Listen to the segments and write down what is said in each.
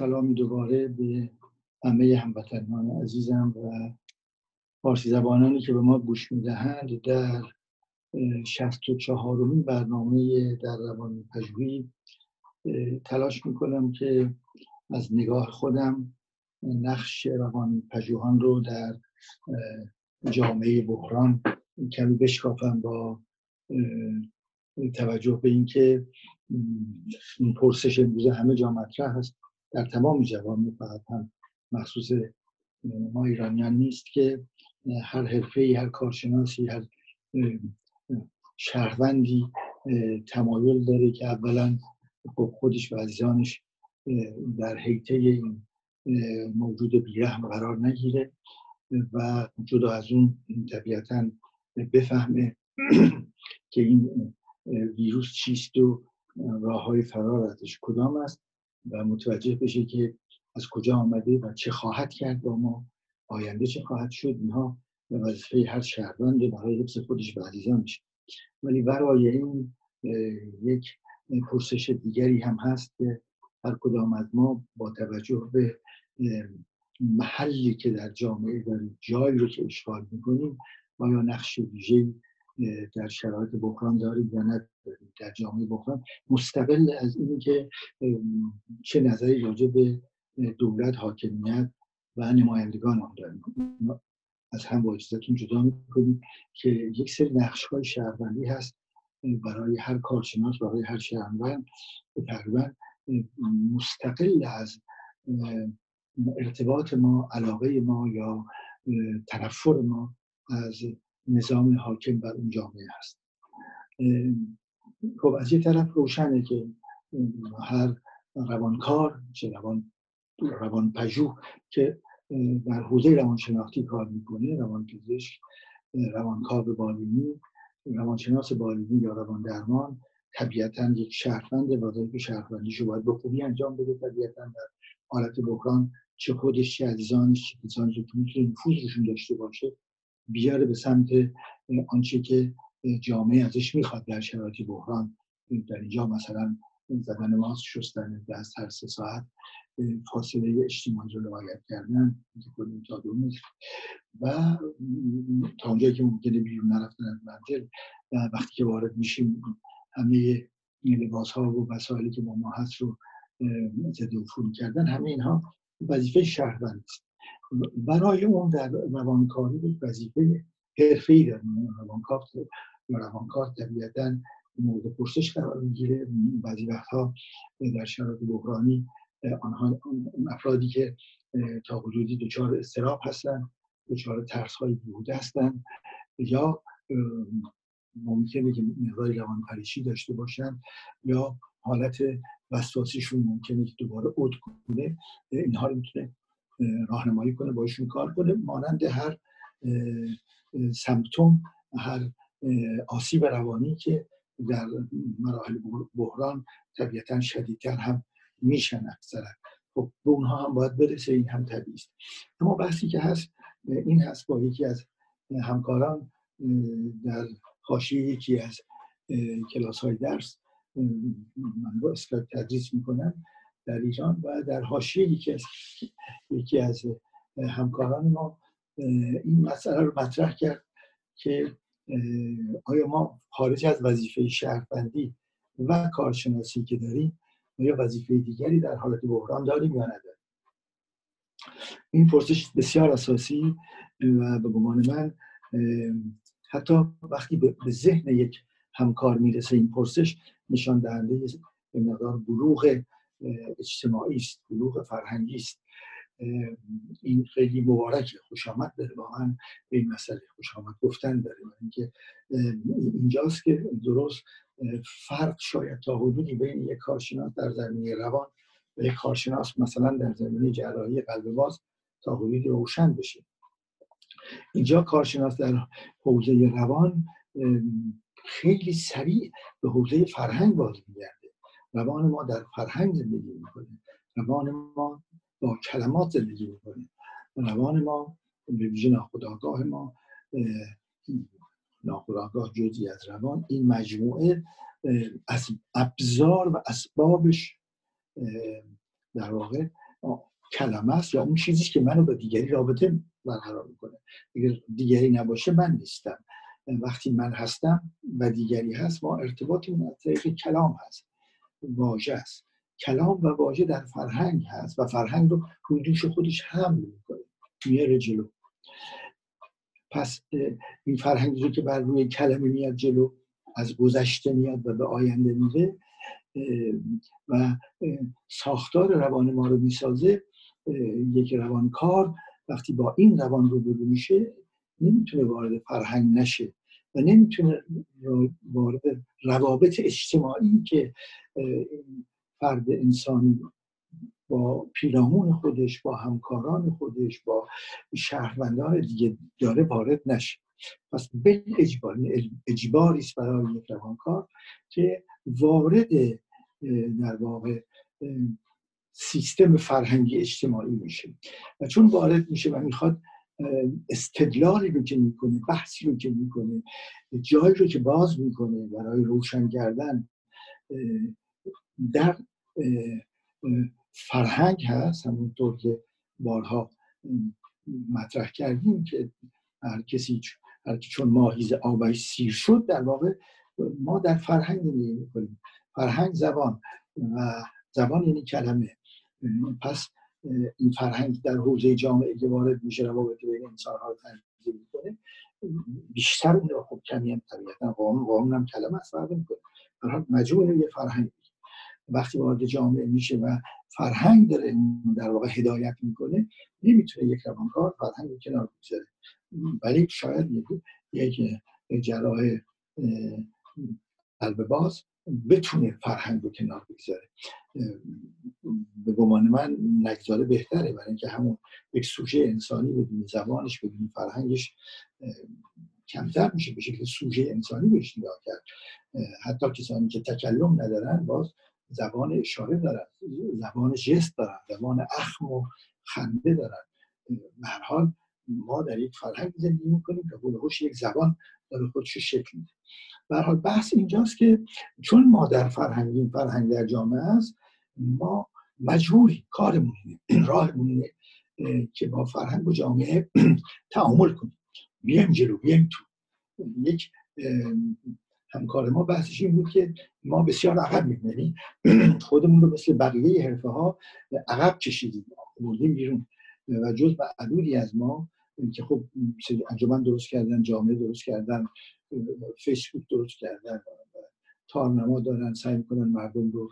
سلامی دوباره به همه هموطنان عزیزم و فارسی زبانانی که به ما گوش می‌دهند در شست و چهارمین برنامه در روان پژوهی. تلاش می‌کنم که از نگاه خودم نقش روان پژوهان رو در جامعه بحران کمی بشکافم با توجه به اینکه این پرسش امروز همه جا مطرح هست. در تمام جوامع فقط هم مخصوص ما ایرانیان نیست که هر حرفه هر کارشناسی هر شهروندی تمایل داره که اولا خب خودش و عزیزانش در حیطه این موجود بیرحم قرار نگیره و جدا از اون طبیعتا بفهمه که این ویروس چیست و راه های فرار ازش کدام است. و متوجه بشه که از کجا آمده و چه خواهد کرد با ما آینده چه خواهد شد اینها به وظیفه هر شهروند برای حفظ خودش و عزیزانش ولی برای این یک پرسش دیگری هم هست که هر کدام از ما با توجه به محلی که در جامعه داریم جایی رو که اشغال می‌کنیم آیا نقش ویژه‌ای در شرایط بحران داریم یا نداریم در جامعه بحران مستقل از این که چه نظری راجع به دولت حاکمیت و نمایندگان آن داریم. از هم با اجازتون جدا می‌کنیم که یک سری نقش های شهروندی هست برای هر کارشناس برای هر شهروند. تقریبا مستقل از ارتباط ما علاقه ما یا تنفر ما از نظام حاکم بر اون جامعه هست. خب از یه طرف روشنه که هر روانکار چه روان روان پژوه که در حوزه روانشناختی کار می‌کنه روانپزشک روانکاو بالینی روانشناس بالینی یا روان درمان طبیعتا یک شهروند وظایف شهروندیش رو باید به خوبی انجام بده طبیعتا در حالت بحران چه خودش چه عزیزانش چه کسانی که می‌تونه نفوذ روشون داشته باشه بیاره به سمت آنچه که جامعه ازش می‌خواد در شرایط بحران در اینجا مثلا زدن ماسک شستن دست هر سه ساعت فاصله اجتماعی رو رعایت کردن تا دو متر. و تا اونجایی که ممکنه بیرون نرفتن از منزل و وقتی که وارد میشیم همه لباس ها و وسایلی که با ما هست رو ضد عفونی کردن همه اینها وظیفه شهروند است. برای اون در روانکاری یک وظیفه حرفه‌ای داره روانکار یا روانکار طبیعتا مورد پرسش قرار می‌گیره. بعضی وقتها در شرایط بحرانی آنها افرادی که تا حدودی دچار استراب هستن دچار ترس های بیهوده هستن یا ممکنه که مقدار روان پریشی داشته باشن یا حالت وسواسیشون ممکنه که دوباره اوت کنه اینها رو می‌تونه راهنمایی کنه باشون کار کنه. مانند هر سمپتوم هر آسیب روانی که در مراحل بحران طبیعتا شدیدتر هم میشن اکثرا. خب به اونها هم باید برسه این هم طبیعی است. اما بحثی که هست این هست با یکی از همکاران در حاشیه یکی از کلاس های درس من با اسکایپ تدریس می‌کنم در ایران و در حاشیه یکی از یکی از همکاران ما این مسئله رو مطرح کرد که آیا ما خارج از وظیفه شهروندی و کارشناسی که داریم یا وظیفه دیگری در حالت بحران داریم یا نداریم؟ این پرسش بسیار اساسی و به گمان من حتی وقتی به ذهن یک همکار می‌رسه این پرسش نشان دهنده به مقدار بلوغ اجتماعی است بلوغ فرهنگی است. این خیلی مبارکه. خوش آمد داره واقعا به این مسئله. خوش آمد گفتن داره. اینکه اینجاست که درست فرق شاید تا حدودی بین یک کارشناس در زمینه روان و یک کارشناس مثلا در زمینه جراحی قلب باز تا حدودی روشن بشه. اینجا کارشناس در حوزه روان خیلی سریع به حوزه فرهنگ باز میگرده روان ما در فرهنگ زندگی می‌کنه. روان ما با کلمات زندگی می‌کنه روان ما به ویژه ناخداگاه ما ناخداگاه جزی از روان. این مجموعه از ابزار و اسبابش در واقع کلمه است یا اون چیزی که منو با دیگری رابطه برقرار می‌کنه. اگر دیگری نباشه من نیستم. وقتی من هستم و دیگری هست ما ارتباطمون از طریق کلام هست. واژه است. کلام و واژه در فرهنگ هست و فرهنگ رو روی خودش حمل می‌کنه. میاره جلو. پس این فرهنگی رو که بر روی کلمه میاد جلو از گذشته میاد و به آینده میره و ساختار روان ما رو می‌سازه یک روانکار وقتی با این روان رو میشه نمی‌تونه وارد فرهنگ نشه و نمی‌تونه وارد روابط اجتماعی که فرد انسانی با پیرامون خودش با همکاران خودش با شهروندان دیگه داره وارد نشه. پس به اجبار اجباری است برای یک روانکار که وارد در واقع سیستم فرهنگی اجتماعی میشه و چون وارد میشه و می‌خواد استدلالی رو که می‌کنه بحثی رو که می‌کنه جایی رو که باز می‌کنه برای روشن کردن در فرهنگ هست همونطور که بارها مطرح کردیم که هر کسی هر چون ماهیز آبش سیر شد در واقع ما در فرهنگ زندگی می‌کنیم. فرهنگ زبان و زبان یعنی کلمه. پس این فرهنگ در حوزه جامعه که وارد میشه روابط بین انسان ها تنظیم می‌کنه بیشتر اون خب کمی هم طبیعتا قانون قانون هم کلمه است فرق می‌کنه یه فرهنگ. وقتی وارد جامعه میشه و فرهنگ داره در واقع هدایت می‌کنه نمی‌تونه یک روانکار فرهنگ کنار بگذاره. ولی شاید یک جراح قلب باز بتونه فرهنگ رو کنار بگذاره. به گمان من نگذاره بهتره برای اینکه همون یک سوژه انسانی بدون زبانش بدون فرهنگش کمتر میشه به شکل سوژه انسانی بهش نگاه کرد. حتی کسانی که تکلم ندارن باز زبان اشاره دارن زبان جست دارن زبان اخم و خنده دارن. به حال ما در یک فرهنگ زندگی می‌کنیم که هوش یک زبان داره خودش شکل میده. به حال بحث اینجاست که چون ما در فرهنگیم فرهنگ در جامعه است ما مجبوری کارمون راهمون که با فرهنگ و جامعه تعامل کنیم. بیایم جلو بیایم تو. یک همکار ما بحثش این بود که ما بسیار عقب می‌بینیم خودمون رو مثل بقیه حرفه ها عقب کشیدیم بردیم بیرون. و جز معدودی از ما که خب انجمن درست کردن جامعه درست کردن فیسبوک درست کردن تارنما دارن سعی می‌کنن مردم رو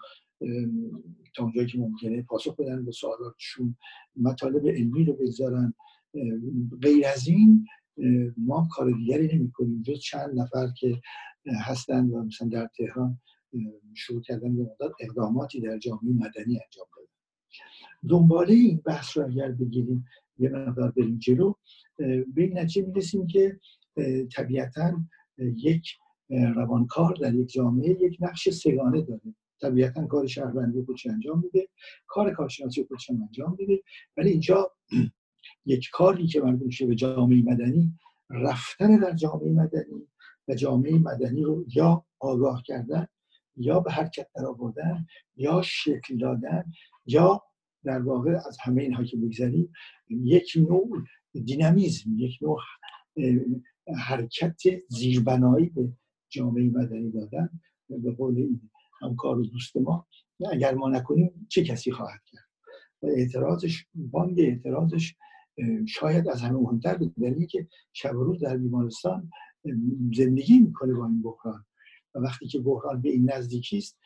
تا اونجایی که ممکنه پاسخ بدن به سوالاتشون. مطالب علمی رو بگذارن. غیر از این ما کار دیگری نمی کنیم جز چند نفر که هستن و مثلا در تهران شروع کردن به مدت اقداماتی در جامعه مدنی انجام دادن. دنباله این بحث رو اگر بگیریم یه مقدار بریم جلو به این نتیجه می‌رسیم که طبیعتا یک روانکار در یک جامعه یک نقش سگانه داره. طبیعتا کار شهروندی خودش انجام میده کار کارشناسی خودش انجام میده. ولی اینجا یک کاری که مربوط میشه به جامعه مدنی رفتن در جامعه مدنی و جامعه مدنی رو یا آگاه کردن یا به حرکت در آوردن یا شکل دادن یا در واقع از همه اینها که بگذاریم یک نوع دینامیزم یک نوع حرکت زیربنایی به جامعه مدنی دادن به قول این همکار و دوست ما. اگر ما نکنیم چه کسی خواهد کرد؟ و اعتراضش باند اعتراضش شاید از همه مهمتر به دلیلی که شب روز در بیمارستان زندگی می‌کنه با این بحران. و وقتی که بحران به این نزدیکی است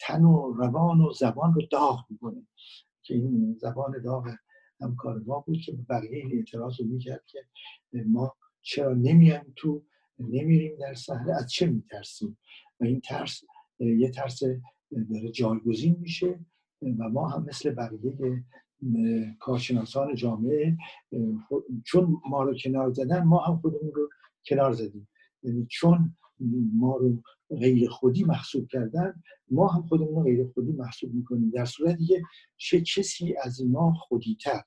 تن و روان و زبان رو داغ می‌کنه. که این زبان داغ همکار ما بود که بقیه این اعتراض رو می‌کرد که ما چرا نمیایم تو نمیریم در صحنه از چه میترسیم؟ و این ترس یه ترس داره جایگزین میشه و ما هم مثل بقیه کارشناسان جامعه چون ما رو کنار زدن ما هم خودمون رو کنار زدیم. یعنی چون ما رو غیر خودی محسوب کردن ما هم خودمون رو غیر خودی محسوب می‌کنیم. در صورتی که چه کسی از ما خودیتر؟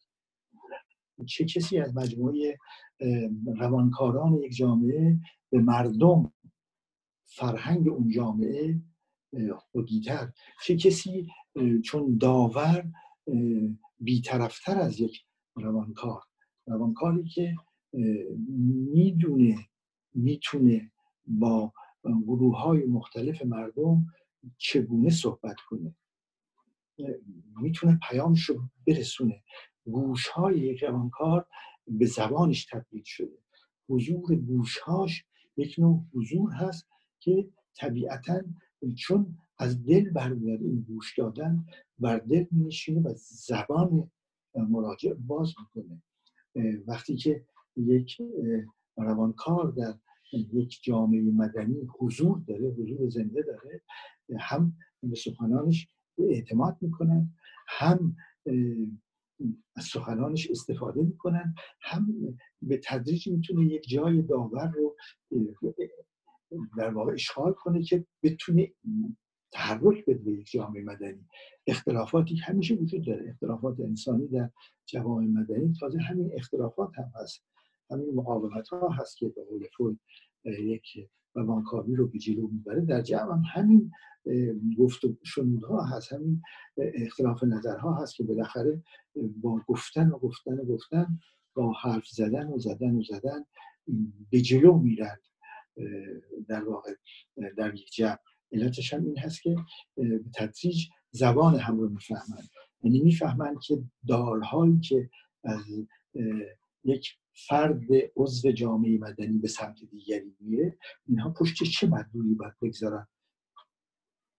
چه کسی از مجموعه روانکاران یک جامعه به مردم فرهنگ اون جامعه خودیتر؟ چه کسی چون داور بیطرفتر از یک روانکار. روانکاری که می‌دونه می‌تونه با گروه های مختلف مردم چگونه صحبت کنه. می‌تونه پیامش رو برسونه. گوش های یک روانکار به زبانش تبدیل شده. حضور گوشهاش یک نوع حضور هست که طبیعتا چون از دل برمیاد این گوش دادن بر دل میشینه و زبان مراجع باز می‌کنه. وقتی که یک روانکار در یک جامعه مدنی حضور داره حضور زنده داره هم به سخنانش اعتماد می‌کنن هم از سخنانش استفاده می‌کنن هم به تدریج می‌تونه یک جای داور رو در واقع اشغال کنه که بتونه تحرک بده به یک جامعه مدنی. اختلافاتی همیشه وجود داره. اختلافات انسانی در جوامع مدنی تازه همین اختلافات هم هست. همین مقاومت ها هست که به قول فروید یک روانکاوی رو به جلو می‌بره. در جمع هم همین گفت و ها هست. همین اختلاف نظرها هست که بالاخره با گفتن و گفتن و گفتن با حرف زدن و زدن و زدن به جلو میرن در واقع در یک جمع. علتش هم این هست که به تدریج زبان هم رو می‌فهمن. یعنی می‌فهمن که دارهایی که از یک فرد عضو جامعه مدنی به سمت دیگری میره اینها پشت چه مدلولی باید بگذارن؟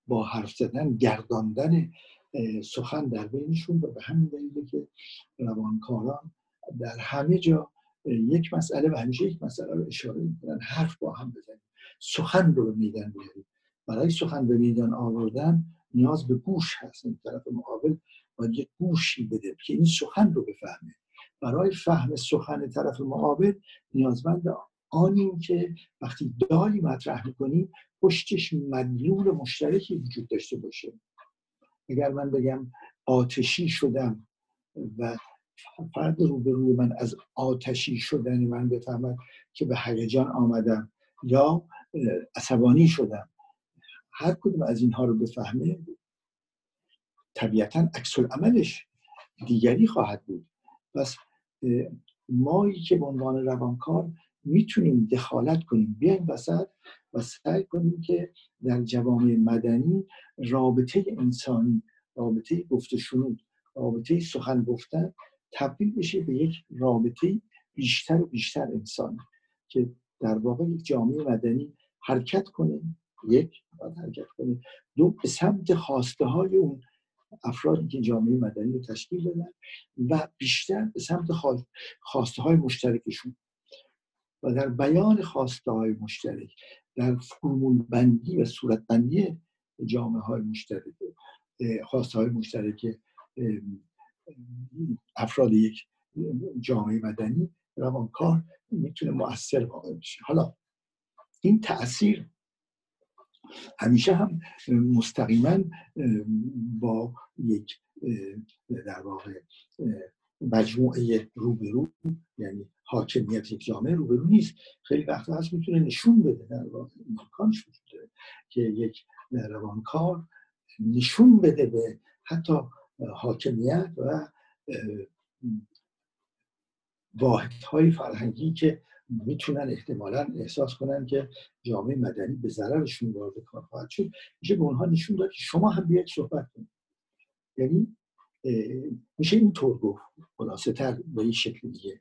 با حرف زدن گرداندن سخن در بینشون و به همین دلیله که روانکاران در همه جا یک مسئله و همیشه یک مسئله رو اشاره می‌کنن حرف با هم بزنیم سخن رو به میدان بیاریم برای سخن به میدان آوردن نیاز به گوش هست این طرف مقابل باید یک گوشی بده که این سخن رو بفهمه. برای فهم سخن طرف مقابل نیازمند آنیم که وقتی دالی مطرح می‌کنیم پشتش مدلول مشترکی وجود داشته باشه. اگر من بگم آتشی شدم و فرد روبروی من از آتشی شدن من بفهمد که به هیجان آمدم یا عصبانی شدم هر کدوم از اینها رو بفهمه طبیعتا عکس عملش دیگری خواهد بود. پس مایی که به عنوان روانکار می‌تونیم دخالت کنیم. بیایم وسط و سعی کنیم که در جوامع مدنی رابطه انسانی رابطه گفت شنود رابطه سخن گفتن تبدیل بشه به یک رابطه بیشتر و بیشتر انسانی که در واقع یک جامعه مدنی حرکت کنه یک باید حرکت کنه دو به سمت خواسته های اون افرادی که جامعه مدنی رو تشکیل دادن و بیشتر به سمت خواسته های مشترکشون. و در بیان خواسته های مشترک در فرمول بندی و صورت بندی جامعه های مشترک خواسته های مشترک افراد یک جامعه مدنی روانکار می‌تونه مؤثر واقع بشه. حالا این تاثیر همیشه هم مستقیما با یک در واقع مجموعه روبرو یعنی حاکمیت یک جامعه روبرو نیست. خیلی وقتا هست می‌تونه نشون بده در واقع امکانش وجود که یک روانکار نشون بده به حتی حاکمیت و واحدهای فرهنگی که می‌تونن احتمالا احساس کنن که جامعه مدنی به ضررشون وارد کار خواهد شد. میشه به اونها نشون داد که شما هم بیاید صحبت کنید. یعنی میشه اینطور گفت. خلاصه تر به این شکل دیگه.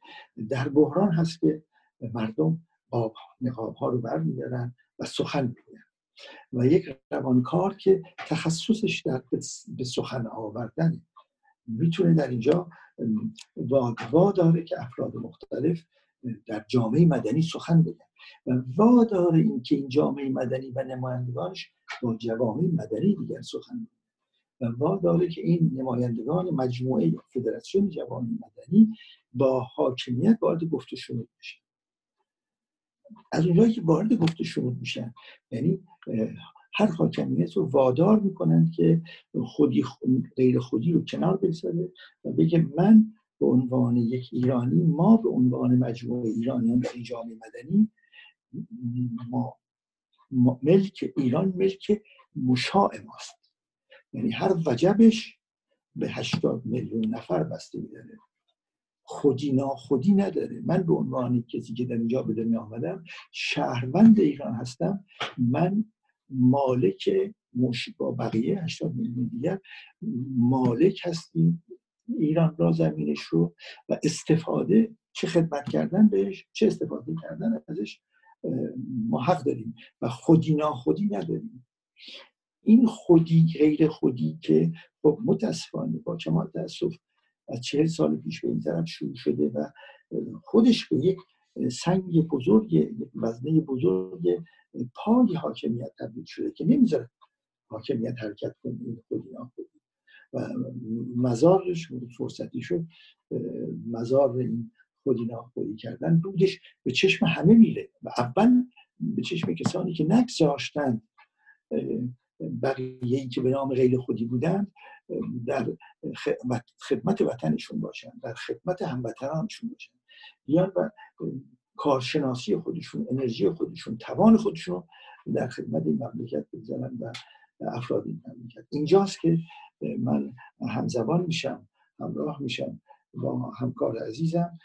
در بحران هست که مردم با نقاب ها رو برمیدارن و سخن می‌گوین و یک روانکار که تخصصش در به سخن آوردن می‌تونه در اینجا وا داره که افراد مختلف در جامعه مدنی سخن بگن. و وادار این که این جامعه مدنی و نمایندگانش با جوامع مدنی دیگر سخن بگن. و واداره که این نمایندگان مجموعه فدراسیون جوامع مدنی با حاکمیت وارد گفت شنود بشن. از اونجایی که وارد گفت شنود میشن یعنی هر حاکمیت رو وادار می‌کنن که خودی غیر خودی رو کنار بگذاره و بگه من به عنوان یک ایرانی ما به عنوان مجموعه ایرانیان در این جامعه مدنی ما ملک ایران ملک مشاع ماست. یعنی هر وجبش به 80 میلیون نفر بستگی داره خودی ناخودی نداره. من به عنوان کسی که در اینجا به دنیا آمدم شهروند ایران هستم. من مالک مش با بقیه 80 میلیون دیگر مالک هستیم. ایران را زمینش رو و استفاده چه خدمت کردن بهش چه استفاده کردن ازش ما حق داریم و خودی ناخودی نداریم. این خودی غیر خودی که خب متاسفانه با کمال تاسف از چهل سال پیش به این طرف شروع شده و خودش به یک سنگ بزرگ وزنه بزرگ پای حاکمیت تبدیل شده که نمی‌ذاره حاکمیت حرکت کنه این خودی ناخودی. و مزارش فرصتی شد مزار این خودی ناخودی کردن. دودش به چشم همه میره و اول به چشم کسانی که نگذاشتند بقیه ای که به نام غیر خودی بودند در خدمت وطنشون باشن در خدمت هموطنانشون باشن. بیان و کارشناسی خودشون انرژی خودشون توان خودشون در خدمت این مملکت بگذارن و افراد این مملکت. اینجاست که من همزبان میشم همراه میشم با همکار عزیزم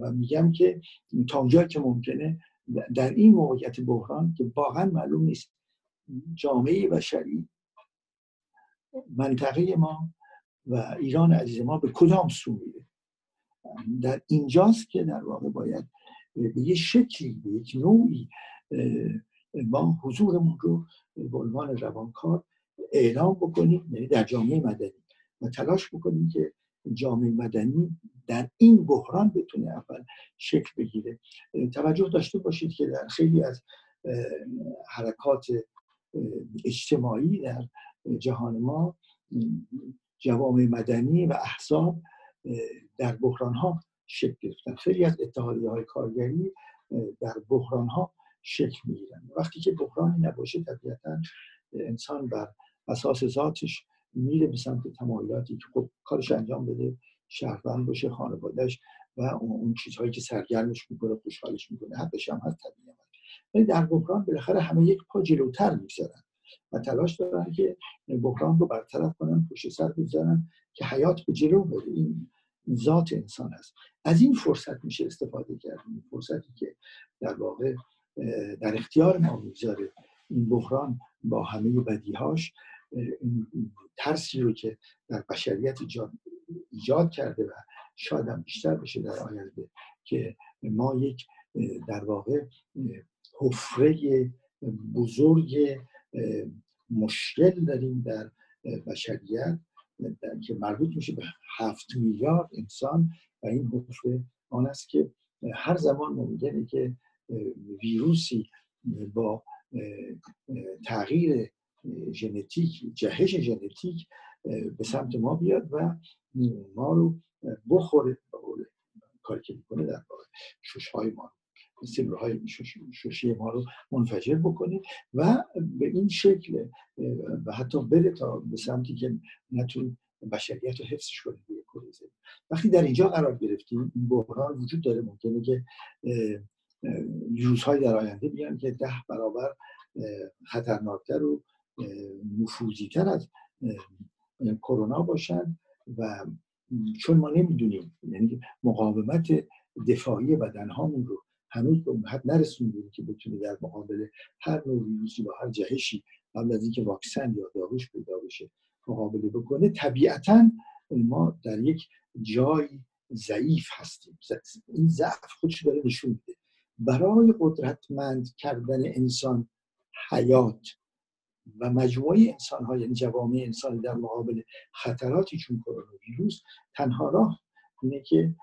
و میگم که تا اونجا که ممکنه در این موقعیت بحران که واقعا معلوم نیست جامعه بشری منطقه ما و ایران عزیز ما به کدام سو میره؟ در اینجاست که در واقع باید به یه شکلی به یک نوعی ما حضورمون رو به عنوان روانکار اعلام بکنیم یعنی در جامعه مدنی. و تلاش بکنیم که جامعه مدنی در این بحران بتونه اول شکل بگیره. توجه داشته باشید که در خیلی از حرکات اجتماعی در جهان ما جوامع مدنی و احزاب در بحران ها شکل گرفتن. خیلی از اتحادی های کارگری در بحران ها شکل می‌گیرن. وقتی که بحرانی نباشه طبیعتا انسان بر اساس ذاتش میره به سمت تمایلاتی که خب کارش انجام بده شهروند باشه خانوادهش و اون چیزهایی که سرگرمش می‌کنه خوشحالش می‌کنه حقش هم هست طبیعی ولی در بحران بالاخره همه یک پا جلوتر می‌گذارن و تلاش دارن که بحران رو برطرف کنن پشت سر بگذارن که حیات به جلو بره. این ذات انسان است از این فرصت میشه استفاده کرد. فرصتی که در واقع در اختیار ما می‌گذاره. این بحران با همه بدیهاش ترسی رو که در بشریت ایجاد کرده و شاید هم بیشتر بشه در آینده که ما یک در واقع حفره بزرگ مشکل داریم در بشریت که مربوط میشه به هفت میلیارد انسان و این حفره آن است که هر زمان ممکنه که ویروسی با تغییر ژنتیک جهش ژنتیک به سمت ما بیاد و ما رو بخوره کاری که می‌کنه در واقع های ما های شوشی ما رو منفجر بکنه و به این شکل و حتی بره تا به سمتی که نتون بشریت رو حفظش کنه وقتی در اینجا قرار گرفتیم این بحران وجود داره ممکنه که های در آینده بیان که ده برابر خطرناکتر و نفوذیتر از کرونا باشن و چون ما نمی‌دونیم یعنی مقاومت دفاعی بدنهامون رو هنوز به اون حد نرسوندیم که بتونه در مقابل هر نوع ویروسی با هر جهشی قبل از اینکه واکسن یا داروش پیدا بشه مقابله بکنه طبیعتا ما در یک جای ضعیف هستیم. این ضعف خودش داره نشون میده. برای قدرتمند کردن انسان حیات و مجموعه انسان ها یعنی جوامع انسانی در مقابل خطراتی چون کرونا ویروس تنها راه اینه که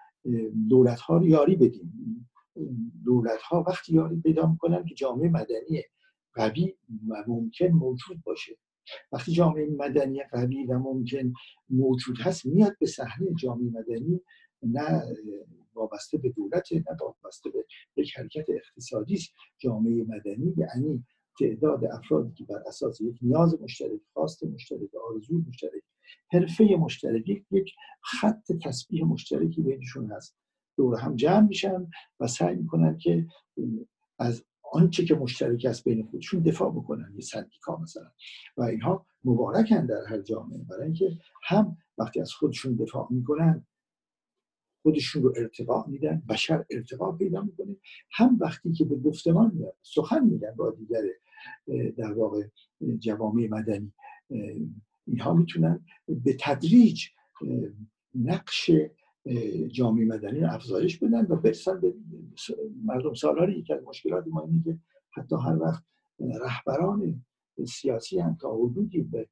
دولت ها یاری بدیم. دولت ها وقتی یاری پیدا می‌کنن که جامعه مدنی قوی و ممکن موجود باشه. وقتی جامعه مدنی قوی و ممکن موجود هست میاد به صحنه جامعه مدنی نه وابسته به دولت نه وابسته به یک حرکت اقتصادی است. جامعه مدنی یعنی تعداد افرادی که بر اساس یک نیاز مشترک خواست مشترک آرزوی مشترک حرفه مشترک یک خط تسبیح مشترکی بینشون هست. دور هم جمع میشن و سعی می‌کنن که از آنچه که مشترک است بین خودشون دفاع بکنن یه سندیکا مثلا. و اینها مبارکن در هر جامعه برای اینکه هم وقتی از خودشون دفاع می‌کنن خودشون رو ارتقا میدن بشر ارتقا پیدا می‌کنه. هم وقتی که به گفتمان میاد سخن میگن با دیگر در واقع جوامع مدنی اینها می‌تونن به تدریج نقش جامعه مدنی رو افزایش بدن و برسن به مردم. سالاری که از مشکلات ما اینه که حتی هر وقت رهبران سیاسی هم تا حدودی به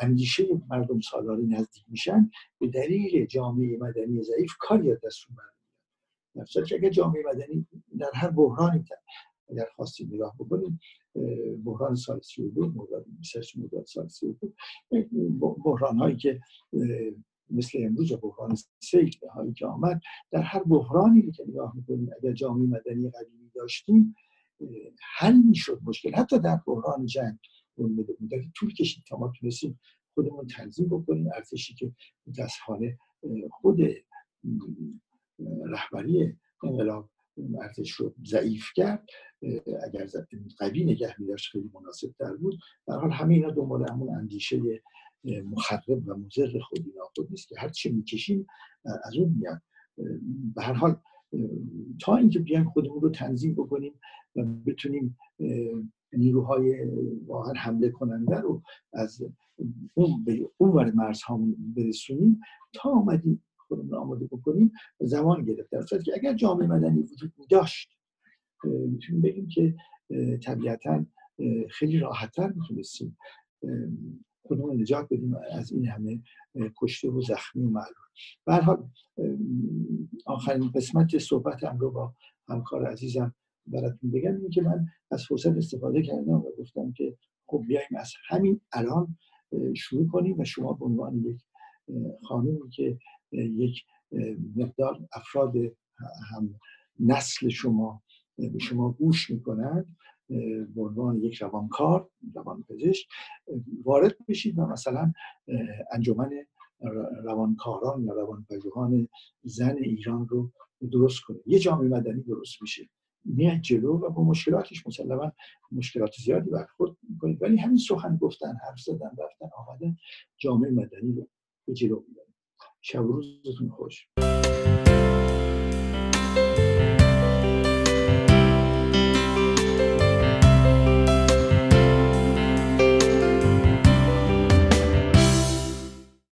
اندیشه مردم سالاری نزدیک میشن به دلیل جامعه مدنی ضعیف کاری از دستشون برمیاد که اگر جامعه مدنی در هر بحرانی اگر خواستیم نگاه بکنیم بحران سال 32 مورد مورد سال 32 بحران هایی که مثل امروز بحران سیل هایی که آمد در هر بحرانی که نگاه می‌کنیم اگر جامعه مدنی قدیمی داشتیم حل می‌شد مشکل. حتی در بحران جنگ مدتی طول کشید تا ما تونستیم خودمون تنظیم بکنیم. ارتشی که متاسفانه خود رهبری انقلاب ارتش رو ضعیف کرد. اگر قوی نگه میداشت خیلی مناسب تر بود. در حال همه اینا دنبال همون اندیشه مخرب و مضر خودی ناخود نیست که هر چی می‌کشیم از اون میاد. به هر حال تا اینکه بیایم خودمون رو تنظیم بکنیم و بتونیم نیروهای واقعا حمله کننده رو از اون به اون ور مرزهامون برسونیم تا آمدیم خودمون آماده بکنیم زمان گرفت در که اگر جامعه مدنی وجود داشت می‌تونیم بگیم که طبیعتا خیلی راحتتر می‌تونستیم خودمون نجات بدیم از این همه کشته و زخمی و معلوم به حال آخرین قسمت صحبتم رو با همکار عزیزم براتون بگم اینه که من از فرصت استفاده کردم و گفتم که خب بیایم از همین الان شروع کنیم و شما به عنوان یک خانومی که یک مقدار افراد هم نسل شما به شما گوش می‌کنند به عنوان یک روانکار روان پزشک وارد بشید و مثلا انجمن روانکاران یا روانپژوهان زن ایران رو درست کنید. یه جامعه مدنی درست میشه. میاد جلو و با مشکلاتش مسلما مشکلات زیادی برخورد می‌کنید ولی همین سخن گفتن حرف زدن رفتن آمدن جامعه مدنی رو به جلو می‌برید شب روزتون خوش.